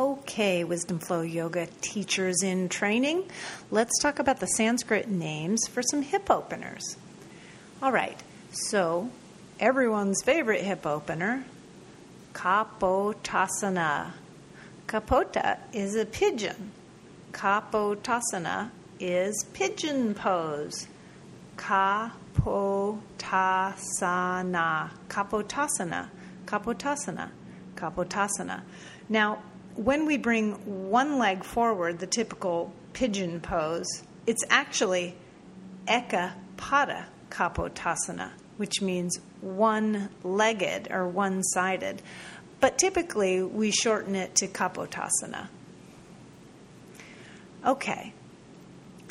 Okay, Wisdom Flow Yoga teachers in training. Let's talk about the Sanskrit names for some hip openers. All right, so everyone's favorite hip opener, Kapotasana. Kapota is a pigeon. Kapotasana is pigeon pose. Kapotasana. Kapotasana. Kapotasana. Kapotasana. Now, when we bring one leg forward, the typical pigeon pose, it's actually ekapada kapotasana, which means one legged or one sided. But typically, we shorten it to kapotasana. Okay.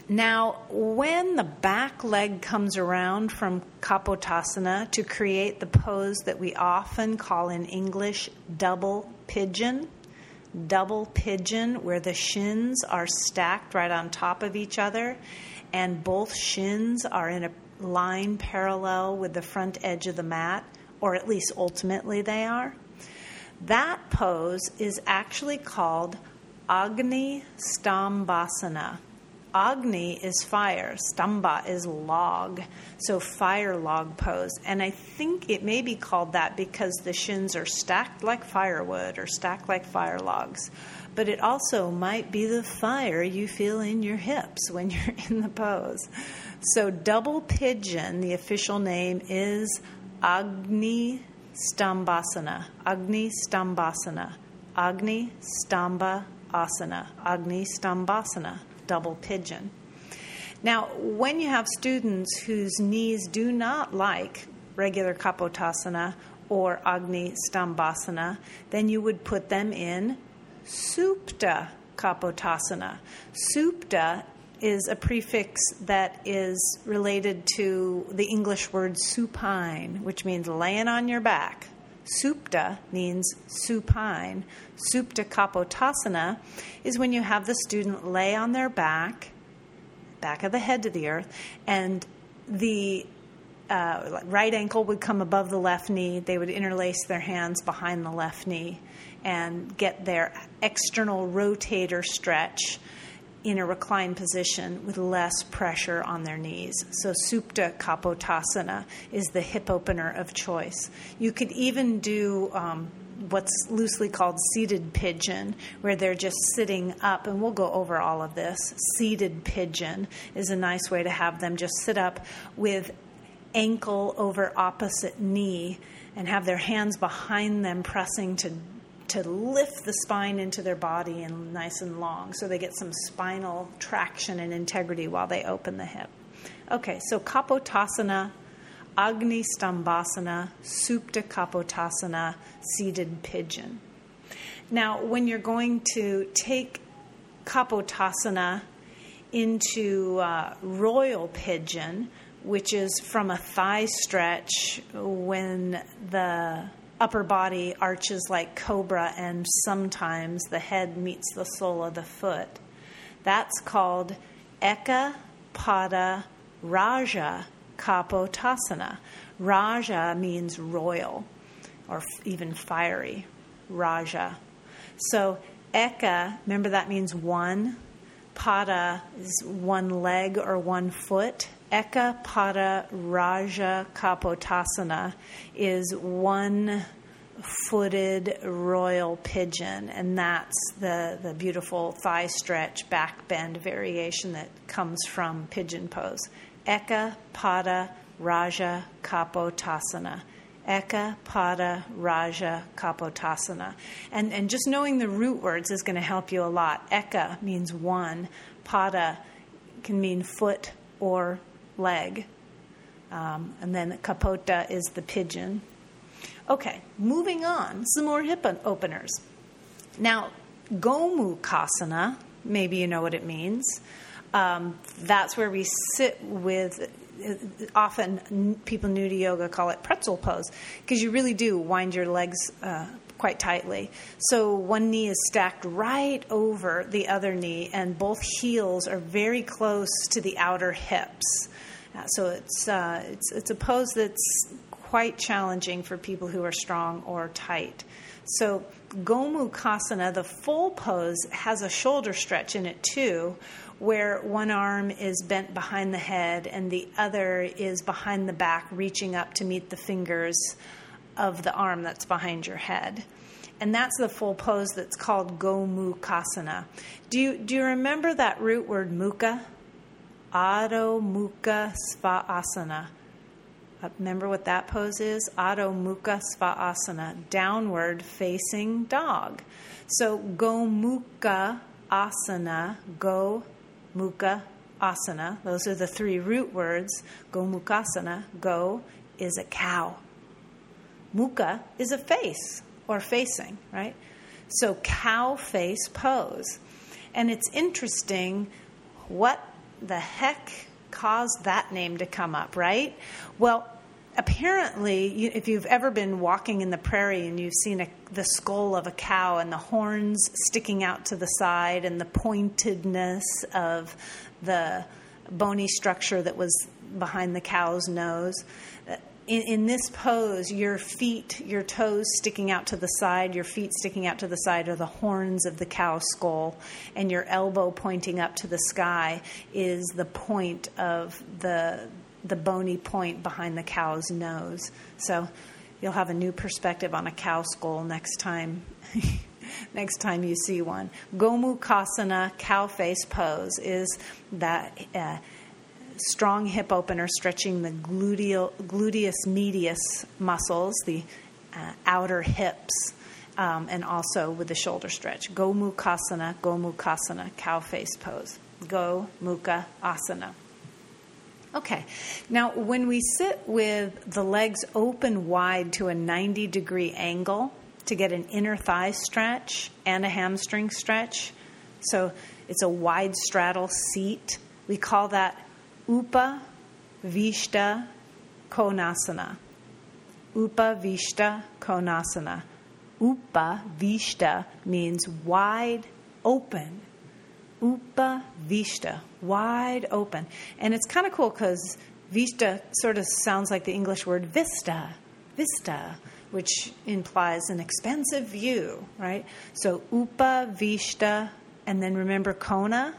Now, when the back leg comes around from kapotasana to create the pose that we often call in English double pigeon, double pigeon where the shins are stacked right on top of each other and both shins are in a line parallel with the front edge of the mat, or at least ultimately they are. That pose is actually called Agni Stambhasana. Agni is fire, Stamba is log, so fire log pose. And I think it may be called that because the shins are stacked like firewood or stacked like fire logs. But it also might be the fire you feel in your hips when you're in the pose. So, double pigeon, the official name is Agni Stambhasana. Agni Stambhasana. Agni Stamba Asana. Agni Stambhasana double pigeon. Now, when you have students whose knees do not like regular Kapotasana or Agni Stambhasana, then you would put them in Supta Kapotasana. Supta is a prefix that is related to the English word supine, which means laying on your back. Supta means supine. Supta kapotasana is when you have the student lay on their back, back of the head to the earth, and the uh, right ankle would come above the left knee. They would interlace their hands behind the left knee and get their external rotator stretch in a reclined position with less pressure on their knees. So, Supta Kapotasana is the hip opener of choice. You could even do um, what's loosely called seated pigeon, where they're just sitting up, and we'll go over all of this. Seated pigeon is a nice way to have them just sit up with ankle over opposite knee and have their hands behind them pressing to to lift the spine into their body and nice and long so they get some spinal traction and integrity while they open the hip. Okay, so Kapotasana, Agni Stambhasana, Supta Kapotasana, seated pigeon. Now, when you're going to take Kapotasana into uh, royal pigeon, which is from a thigh stretch when the upper body arches like cobra and sometimes the head meets the sole of the foot. That's called Eka Pada Raja Kapotasana. Raja means royal or even fiery. Raja. So Eka, remember that means one. Pada is one leg or one foot. Eka Pada Raja Kapotasana is one footed royal pigeon, and that's the, the beautiful thigh stretch, back bend variation that comes from pigeon pose. Eka Pada Raja Kapotasana. Eka Pada Raja Kapotasana. And, and just knowing the root words is going to help you a lot. Eka means one, Pada can mean foot or leg. Um, and then kapota is the pigeon. Okay, moving on, some more hip openers. Now, Gomukhasana, maybe you know what it means. Um, that's where we sit with, often people new to yoga call it pretzel pose, because you really do wind your legs uh, quite tightly. So one knee is stacked right over the other knee, and both heels are very close to the outer hips. Uh, so it's, uh, it's, it's a pose that's quite challenging for people who are strong or tight. So Gomukhasana, the full pose, has a shoulder stretch in it too, where one arm is bent behind the head and the other is behind the back, reaching up to meet the fingers of the arm that's behind your head. And that's the full pose that's called Gomukhasana. Do you, do you remember that root word mukha? Adho Mukha Svasana. Uh, remember what that pose is? Adho Mukha Svasana, downward facing dog. So Go Mukha Asana, Go Mukha Asana, those are the three root words. Go Mukhasana, go is a cow. Mukha is a face or facing, right? So cow face pose. And it's interesting what the heck caused that name to come up, right? Well, apparently, if you've ever been walking in the prairie and you've seen a, the skull of a cow and the horns sticking out to the side and the pointedness of the bony structure that was behind the cow's nose, in, in, this pose, your feet, your toes sticking out to the side, your feet sticking out to the side are the horns of the cow skull, and your elbow pointing up to the sky is the point of the the bony point behind the cow's nose. So you'll have a new perspective on a cow skull next time. next time you see one. Gomukhasana cow face pose is that uh, strong hip opener stretching the gluteal, gluteus medius muscles, the uh, outer hips, um, and also with the shoulder stretch. Gomukhasana, Gomukhasana, cow face pose. Go Mukha Asana. Okay, now when we sit with the legs open wide to a 90 degree angle to get an inner thigh stretch and a hamstring stretch, so it's a wide straddle seat, we call that Upa Vishta Konasana. Upa Vishta Konasana. Upa Vishta means wide open. Upa Vishta, wide open. And it's kind of cool because Vista sort of sounds like the English word vista, vista, which implies an expansive view, right? So Upa Vishta, and then remember Kona?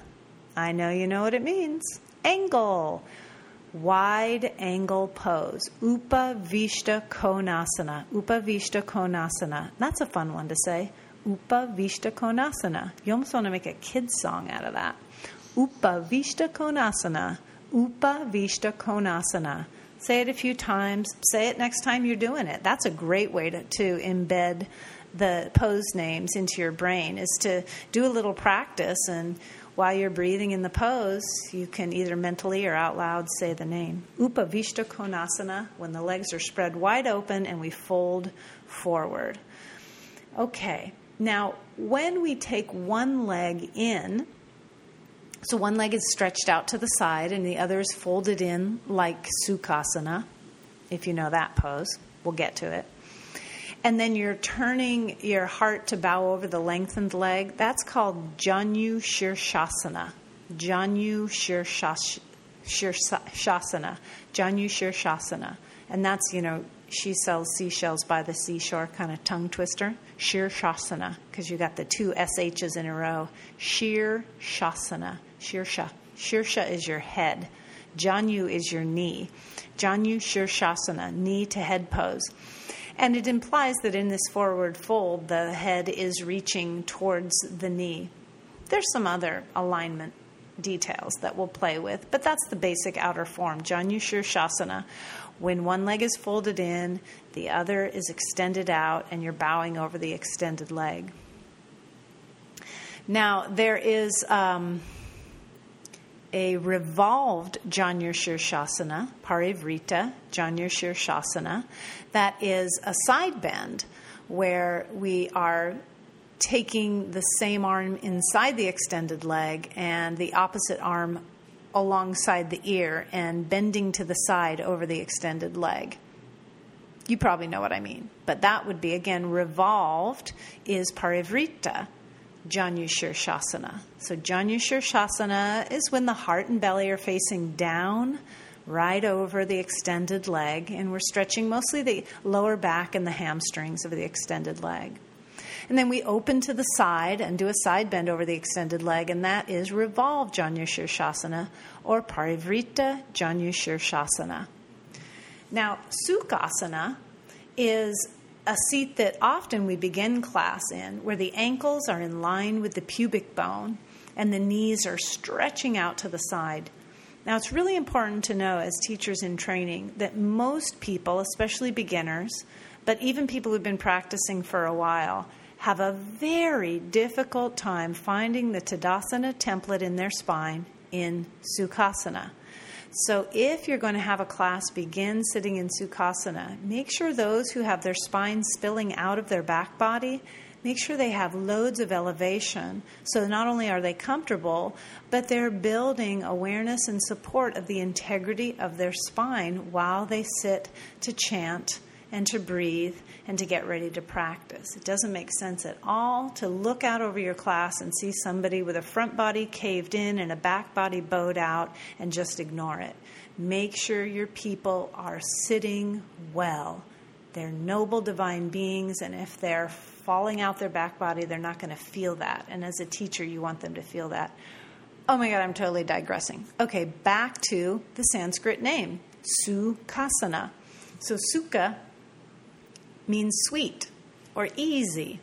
I know you know what it means. Angle. Wide angle pose. Upa Vishta Konasana. Upa Vishta Konasana. That's a fun one to say. Upa Vishta Konasana. You almost want to make a kid's song out of that. Upa Vishta Konasana. Upa Vishta Konasana. Say it a few times. Say it next time you're doing it. That's a great way to, to embed the pose names into your brain is to do a little practice and while you're breathing in the pose, you can either mentally or out loud say the name. Upa Vishta Konasana, when the legs are spread wide open and we fold forward. Okay, now, when we take one leg in, so one leg is stretched out to the side and the other is folded in like Sukhasana, if you know that pose. We'll get to it. And then you're turning your heart to bow over the lengthened leg. That's called Janu Shirshasana. Janu Shirshasana. Janu Shirshasana. And that's, you know, she sells seashells by the seashore kind of tongue twister. Shirshasana, because you got the two SHs in a row. Shir Shasana. Shirsha. Shirsha is your head. Janu is your knee. Janu Shirshasana, knee to head pose. And it implies that in this forward fold, the head is reaching towards the knee. There's some other alignment details that we'll play with, but that's the basic outer form, Janu Shasana. when one leg is folded in, the other is extended out, and you're bowing over the extended leg. Now, there is um, a revolved Janu Shirshasana, Parivrita Janu Shirshasana, that is a side bend where we are taking the same arm inside the extended leg and the opposite arm alongside the ear and bending to the side over the extended leg. You probably know what I mean. But that would be, again, revolved is parivrita, Janu Shirshasana. So Janu Shirshasana is when the heart and belly are facing down, right over the extended leg, and we're stretching mostly the lower back and the hamstrings of the extended leg. And then we open to the side and do a side bend over the extended leg, and that is revolve Janu Shirshasana or Parivrita Janu Shirshasana. Now, Sukhasana is a seat that often we begin class in, where the ankles are in line with the pubic bone and the knees are stretching out to the side. Now, it's really important to know as teachers in training that most people, especially beginners, but even people who've been practicing for a while, have a very difficult time finding the Tadasana template in their spine in Sukhasana. So, if you're going to have a class begin sitting in Sukhasana, make sure those who have their spine spilling out of their back body make sure they have loads of elevation. So not only are they comfortable, but they're building awareness and support of the integrity of their spine while they sit to chant and to breathe and to get ready to practice. It doesn't make sense at all to look out over your class and see somebody with a front body caved in and a back body bowed out and just ignore it. Make sure your people are sitting well. They're noble divine beings, and if they're falling out their back body, they're not going to feel that. And as a teacher, you want them to feel that. Oh my God, I'm totally digressing. Okay, back to the Sanskrit name, Sukhasana. So, Sukha means sweet or easy.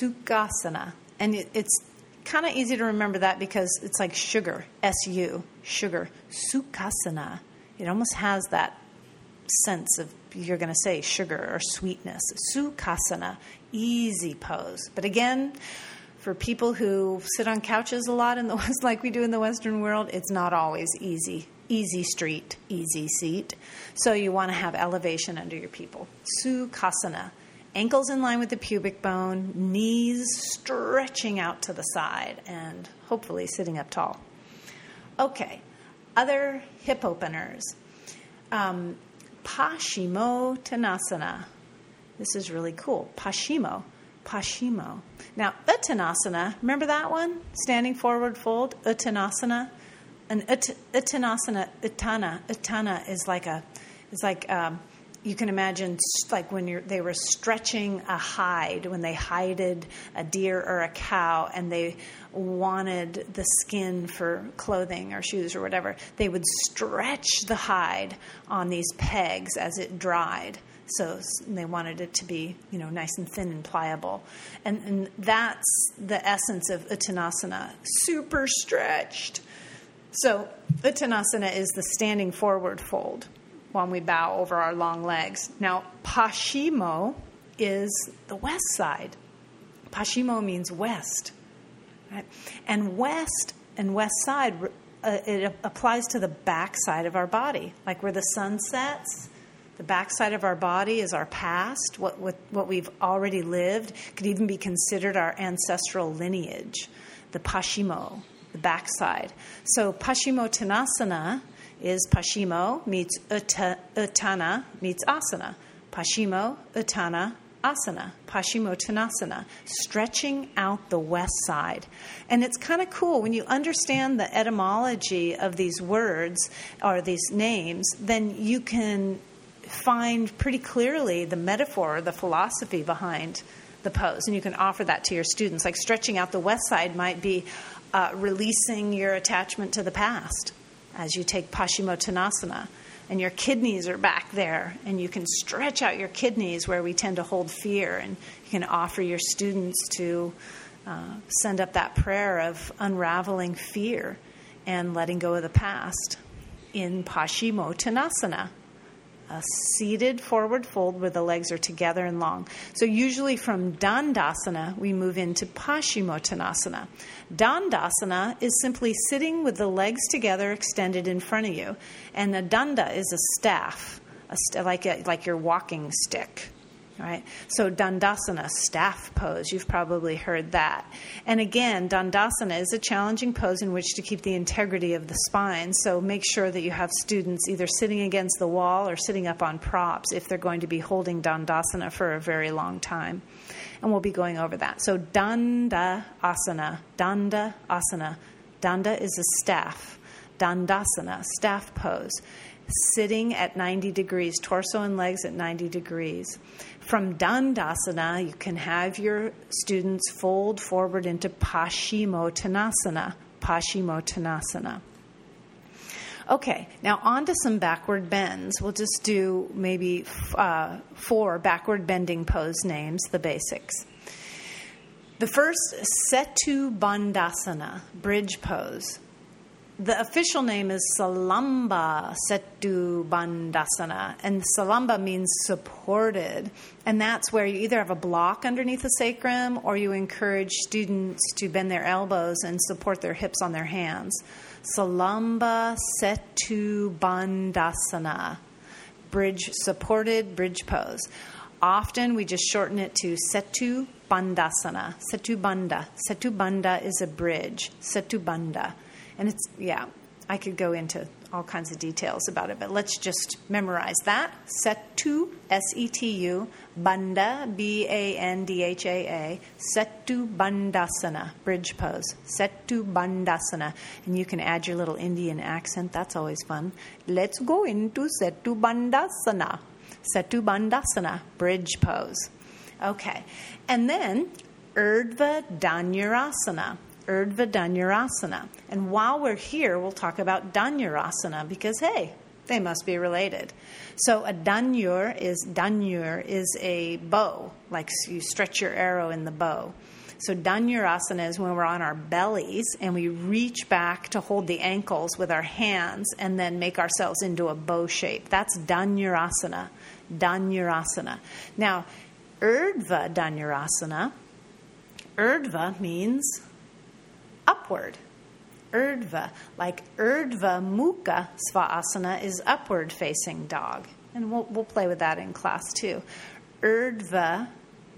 Sukhasana. And it, it's kind of easy to remember that because it's like sugar, S U, sugar. Sukhasana. It almost has that sense of you're going to say sugar or sweetness. Sukhasana, easy pose. But again, for people who sit on couches a lot in the West, like we do in the Western world, it's not always easy. Easy street, easy seat. So you want to have elevation under your people. Sukhasana. Ankles in line with the pubic bone, knees stretching out to the side, and hopefully sitting up tall. Okay, other hip openers. Um, Paschimo Tanasana. This is really cool. Paschimo. Paschimo. Now, Uttanasana, remember that one? Standing forward fold, Uttanasana. An ut, Uttanasana, Uttana, Uttana is like a, is like, um, you can imagine like when they were stretching a hide, when they hided a deer or a cow and they wanted the skin for clothing or shoes or whatever, they would stretch the hide on these pegs as it dried. So they wanted it to be, you know, nice and thin and pliable. And, and that's the essence of Uttanasana, super stretched. So Uttanasana is the standing forward fold when we bow over our long legs. Now, Paschimo is the west side. Paschimo means west. Right? And west and west side, uh, it applies to the back side of our body, like where the sun sets. The backside of our body is our past, what, what, what we've already lived, could even be considered our ancestral lineage, the Paschimo, the backside. So, Paschimottanasana is Paschimo meets uta, Uttana meets Asana. Paschimo, Uttana, Asana, Paschimottanasana, stretching out the west side. And it's kind of cool when you understand the etymology of these words or these names, then you can find pretty clearly the metaphor, the philosophy behind the pose, and you can offer that to your students. Like stretching out the west side might be uh, releasing your attachment to the past as you take Paschimottanasana. And your kidneys are back there, and you can stretch out your kidneys where we tend to hold fear, and you can offer your students to uh, send up that prayer of unraveling fear and letting go of the past in Paschimottanasana a seated forward fold where the legs are together and long. So, usually from Dandasana, we move into Paschimottanasana. Dandasana is simply sitting with the legs together extended in front of you, and a danda is a staff, a st- like, a, like your walking stick. Right? So Dandasana, staff pose, you've probably heard that. And again, Dandasana is a challenging pose in which to keep the integrity of the spine. So make sure that you have students either sitting against the wall or sitting up on props if they're going to be holding Dandasana for a very long time. And we'll be going over that. So Danda Asana, Danda Asana. Danda is a staff. Dandasana, staff pose sitting at 90 degrees, torso and legs at 90 degrees. From Dandasana, you can have your students fold forward into Paschimottanasana. Paschimottanasana. Okay, now on to some backward bends. We'll just do maybe uh, four backward bending pose names, the basics. The first, Setu Bandhasana, bridge pose. The official name is Salamba Setu Bandhasana, and Salamba means supported, and that's where you either have a block underneath the sacrum or you encourage students to bend their elbows and support their hips on their hands. Salamba Setu Bandhasana, bridge supported bridge pose. Often we just shorten it to Setu Bandhasana, Setu Bandha. Setu Bandha is a bridge, Setu Bandha. And it's, yeah, I could go into all kinds of details about it, but let's just memorize that. Setu, S E T U, Bandha, B A N D H A A, Setu Bandhasana, bridge pose. Setu Bandhasana. And you can add your little Indian accent, that's always fun. Let's go into Setu Bandhasana. Setu Bandhasana, bridge pose. Okay. And then Urdhva Dhanurasana. Urdhva Dhanurasana. And while we're here, we'll talk about Dhanurasana because, hey, they must be related. So a dhanur is dhanur is a bow, like you stretch your arrow in the bow. So dhanurasana is when we're on our bellies and we reach back to hold the ankles with our hands and then make ourselves into a bow shape. That's dhanurasana. Dhanurasana. Now, Urdhva Dhanurasana, Urdhva means upward. Urdhva, like Urdhva Mukha Svasana is upward facing dog. And we'll, we'll play with that in class too. Urdhva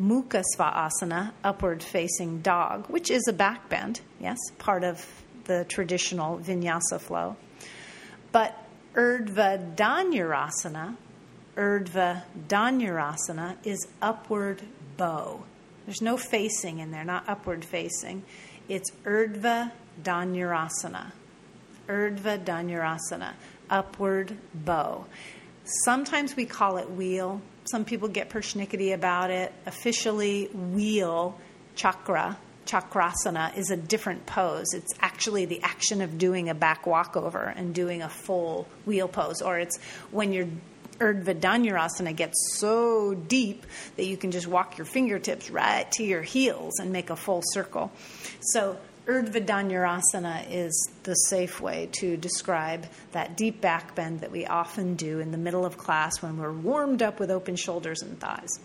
Mukha Svasana, upward facing dog, which is a back bend, yes, part of the traditional vinyasa flow. But Urdhva Dhanurasana, Urdhva Dhanurasana is upward bow. There's no facing in there, not upward facing. It's Urdhva Dhanurasana. Urdhva Dhanurasana, upward bow. Sometimes we call it wheel. Some people get persnickety about it. Officially, wheel chakra, chakrasana, is a different pose. It's actually the action of doing a back walkover and doing a full wheel pose, or it's when you're Urdhva gets so deep that you can just walk your fingertips right to your heels and make a full circle. So, Urdhva is the safe way to describe that deep back bend that we often do in the middle of class when we're warmed up with open shoulders and thighs.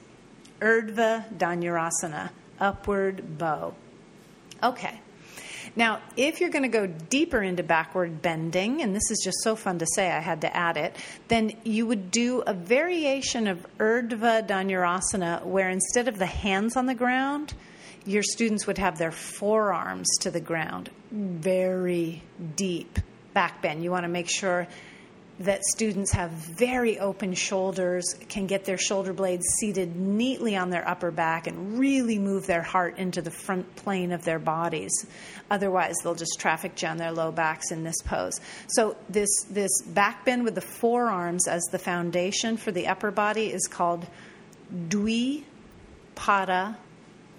Urdhva Dhanurasana, upward bow. Okay. Now, if you're going to go deeper into backward bending, and this is just so fun to say, I had to add it, then you would do a variation of Urdhva Dhanurasana where instead of the hands on the ground, your students would have their forearms to the ground. Very deep back bend. You want to make sure that students have very open shoulders, can get their shoulder blades seated neatly on their upper back, and really move their heart into the front plane of their bodies. Otherwise, they'll just traffic jam their low backs in this pose. So, this, this back bend with the forearms as the foundation for the upper body is called Dwi Pada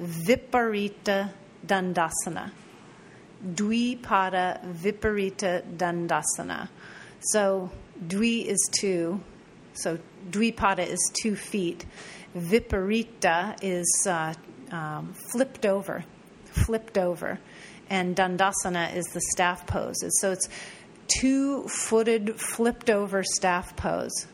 Viparita Dandasana. Dwi Pada Viparita Dandasana. So, Dwi is two, so Dvipada is two feet. Viparita is uh, um, flipped over, flipped over. And Dandasana is the staff pose. So it's two footed, flipped over staff pose.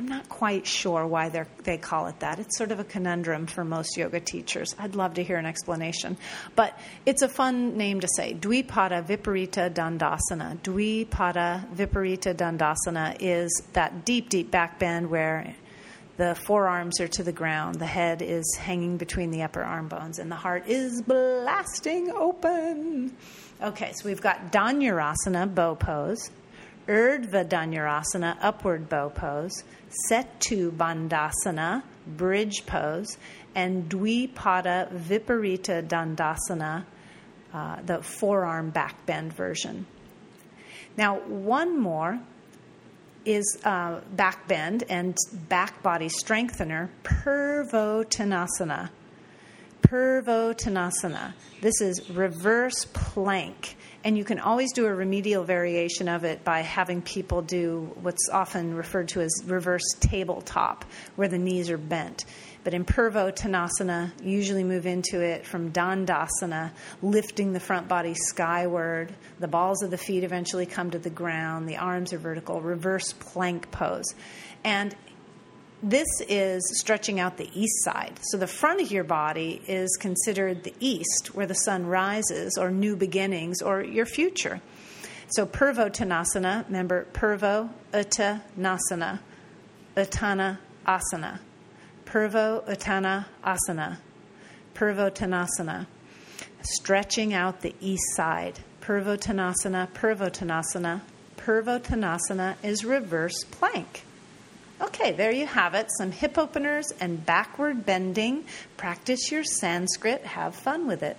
I'm not quite sure why they call it that. It's sort of a conundrum for most yoga teachers. I'd love to hear an explanation. But it's a fun name to say. Dvipada Viparita Dandasana. Dvipada Viparita Dandasana is that deep, deep back bend where the forearms are to the ground, the head is hanging between the upper arm bones, and the heart is blasting open. Okay, so we've got Dhanurasana, bow pose. Urdhva Dhanurasana, upward bow pose, Setu Bandhasana, bridge pose, and Dvipada Viparita Dandasana, uh, the forearm back bend version. Now, one more is uh, back bend and back body strengthener, Purvottanasana. Purvottanasana. This is reverse plank. And you can always do a remedial variation of it by having people do what's often referred to as reverse tabletop, where the knees are bent. But in Purvottanasana, you usually move into it from Dandasana, lifting the front body skyward. The balls of the feet eventually come to the ground. The arms are vertical, reverse plank pose. And this is stretching out the east side. So the front of your body is considered the east, where the sun rises, or new beginnings, or your future. So Purvottanasana, remember Purvo Uttanasana, Uttana Asana. Purvo Uttana Asana. Purvottanasana. Stretching out the east side. Purvottanasana, Purvottanasana. Purvottanasana is reverse plank. Okay, there you have it. Some hip openers and backward bending. Practice your Sanskrit. Have fun with it.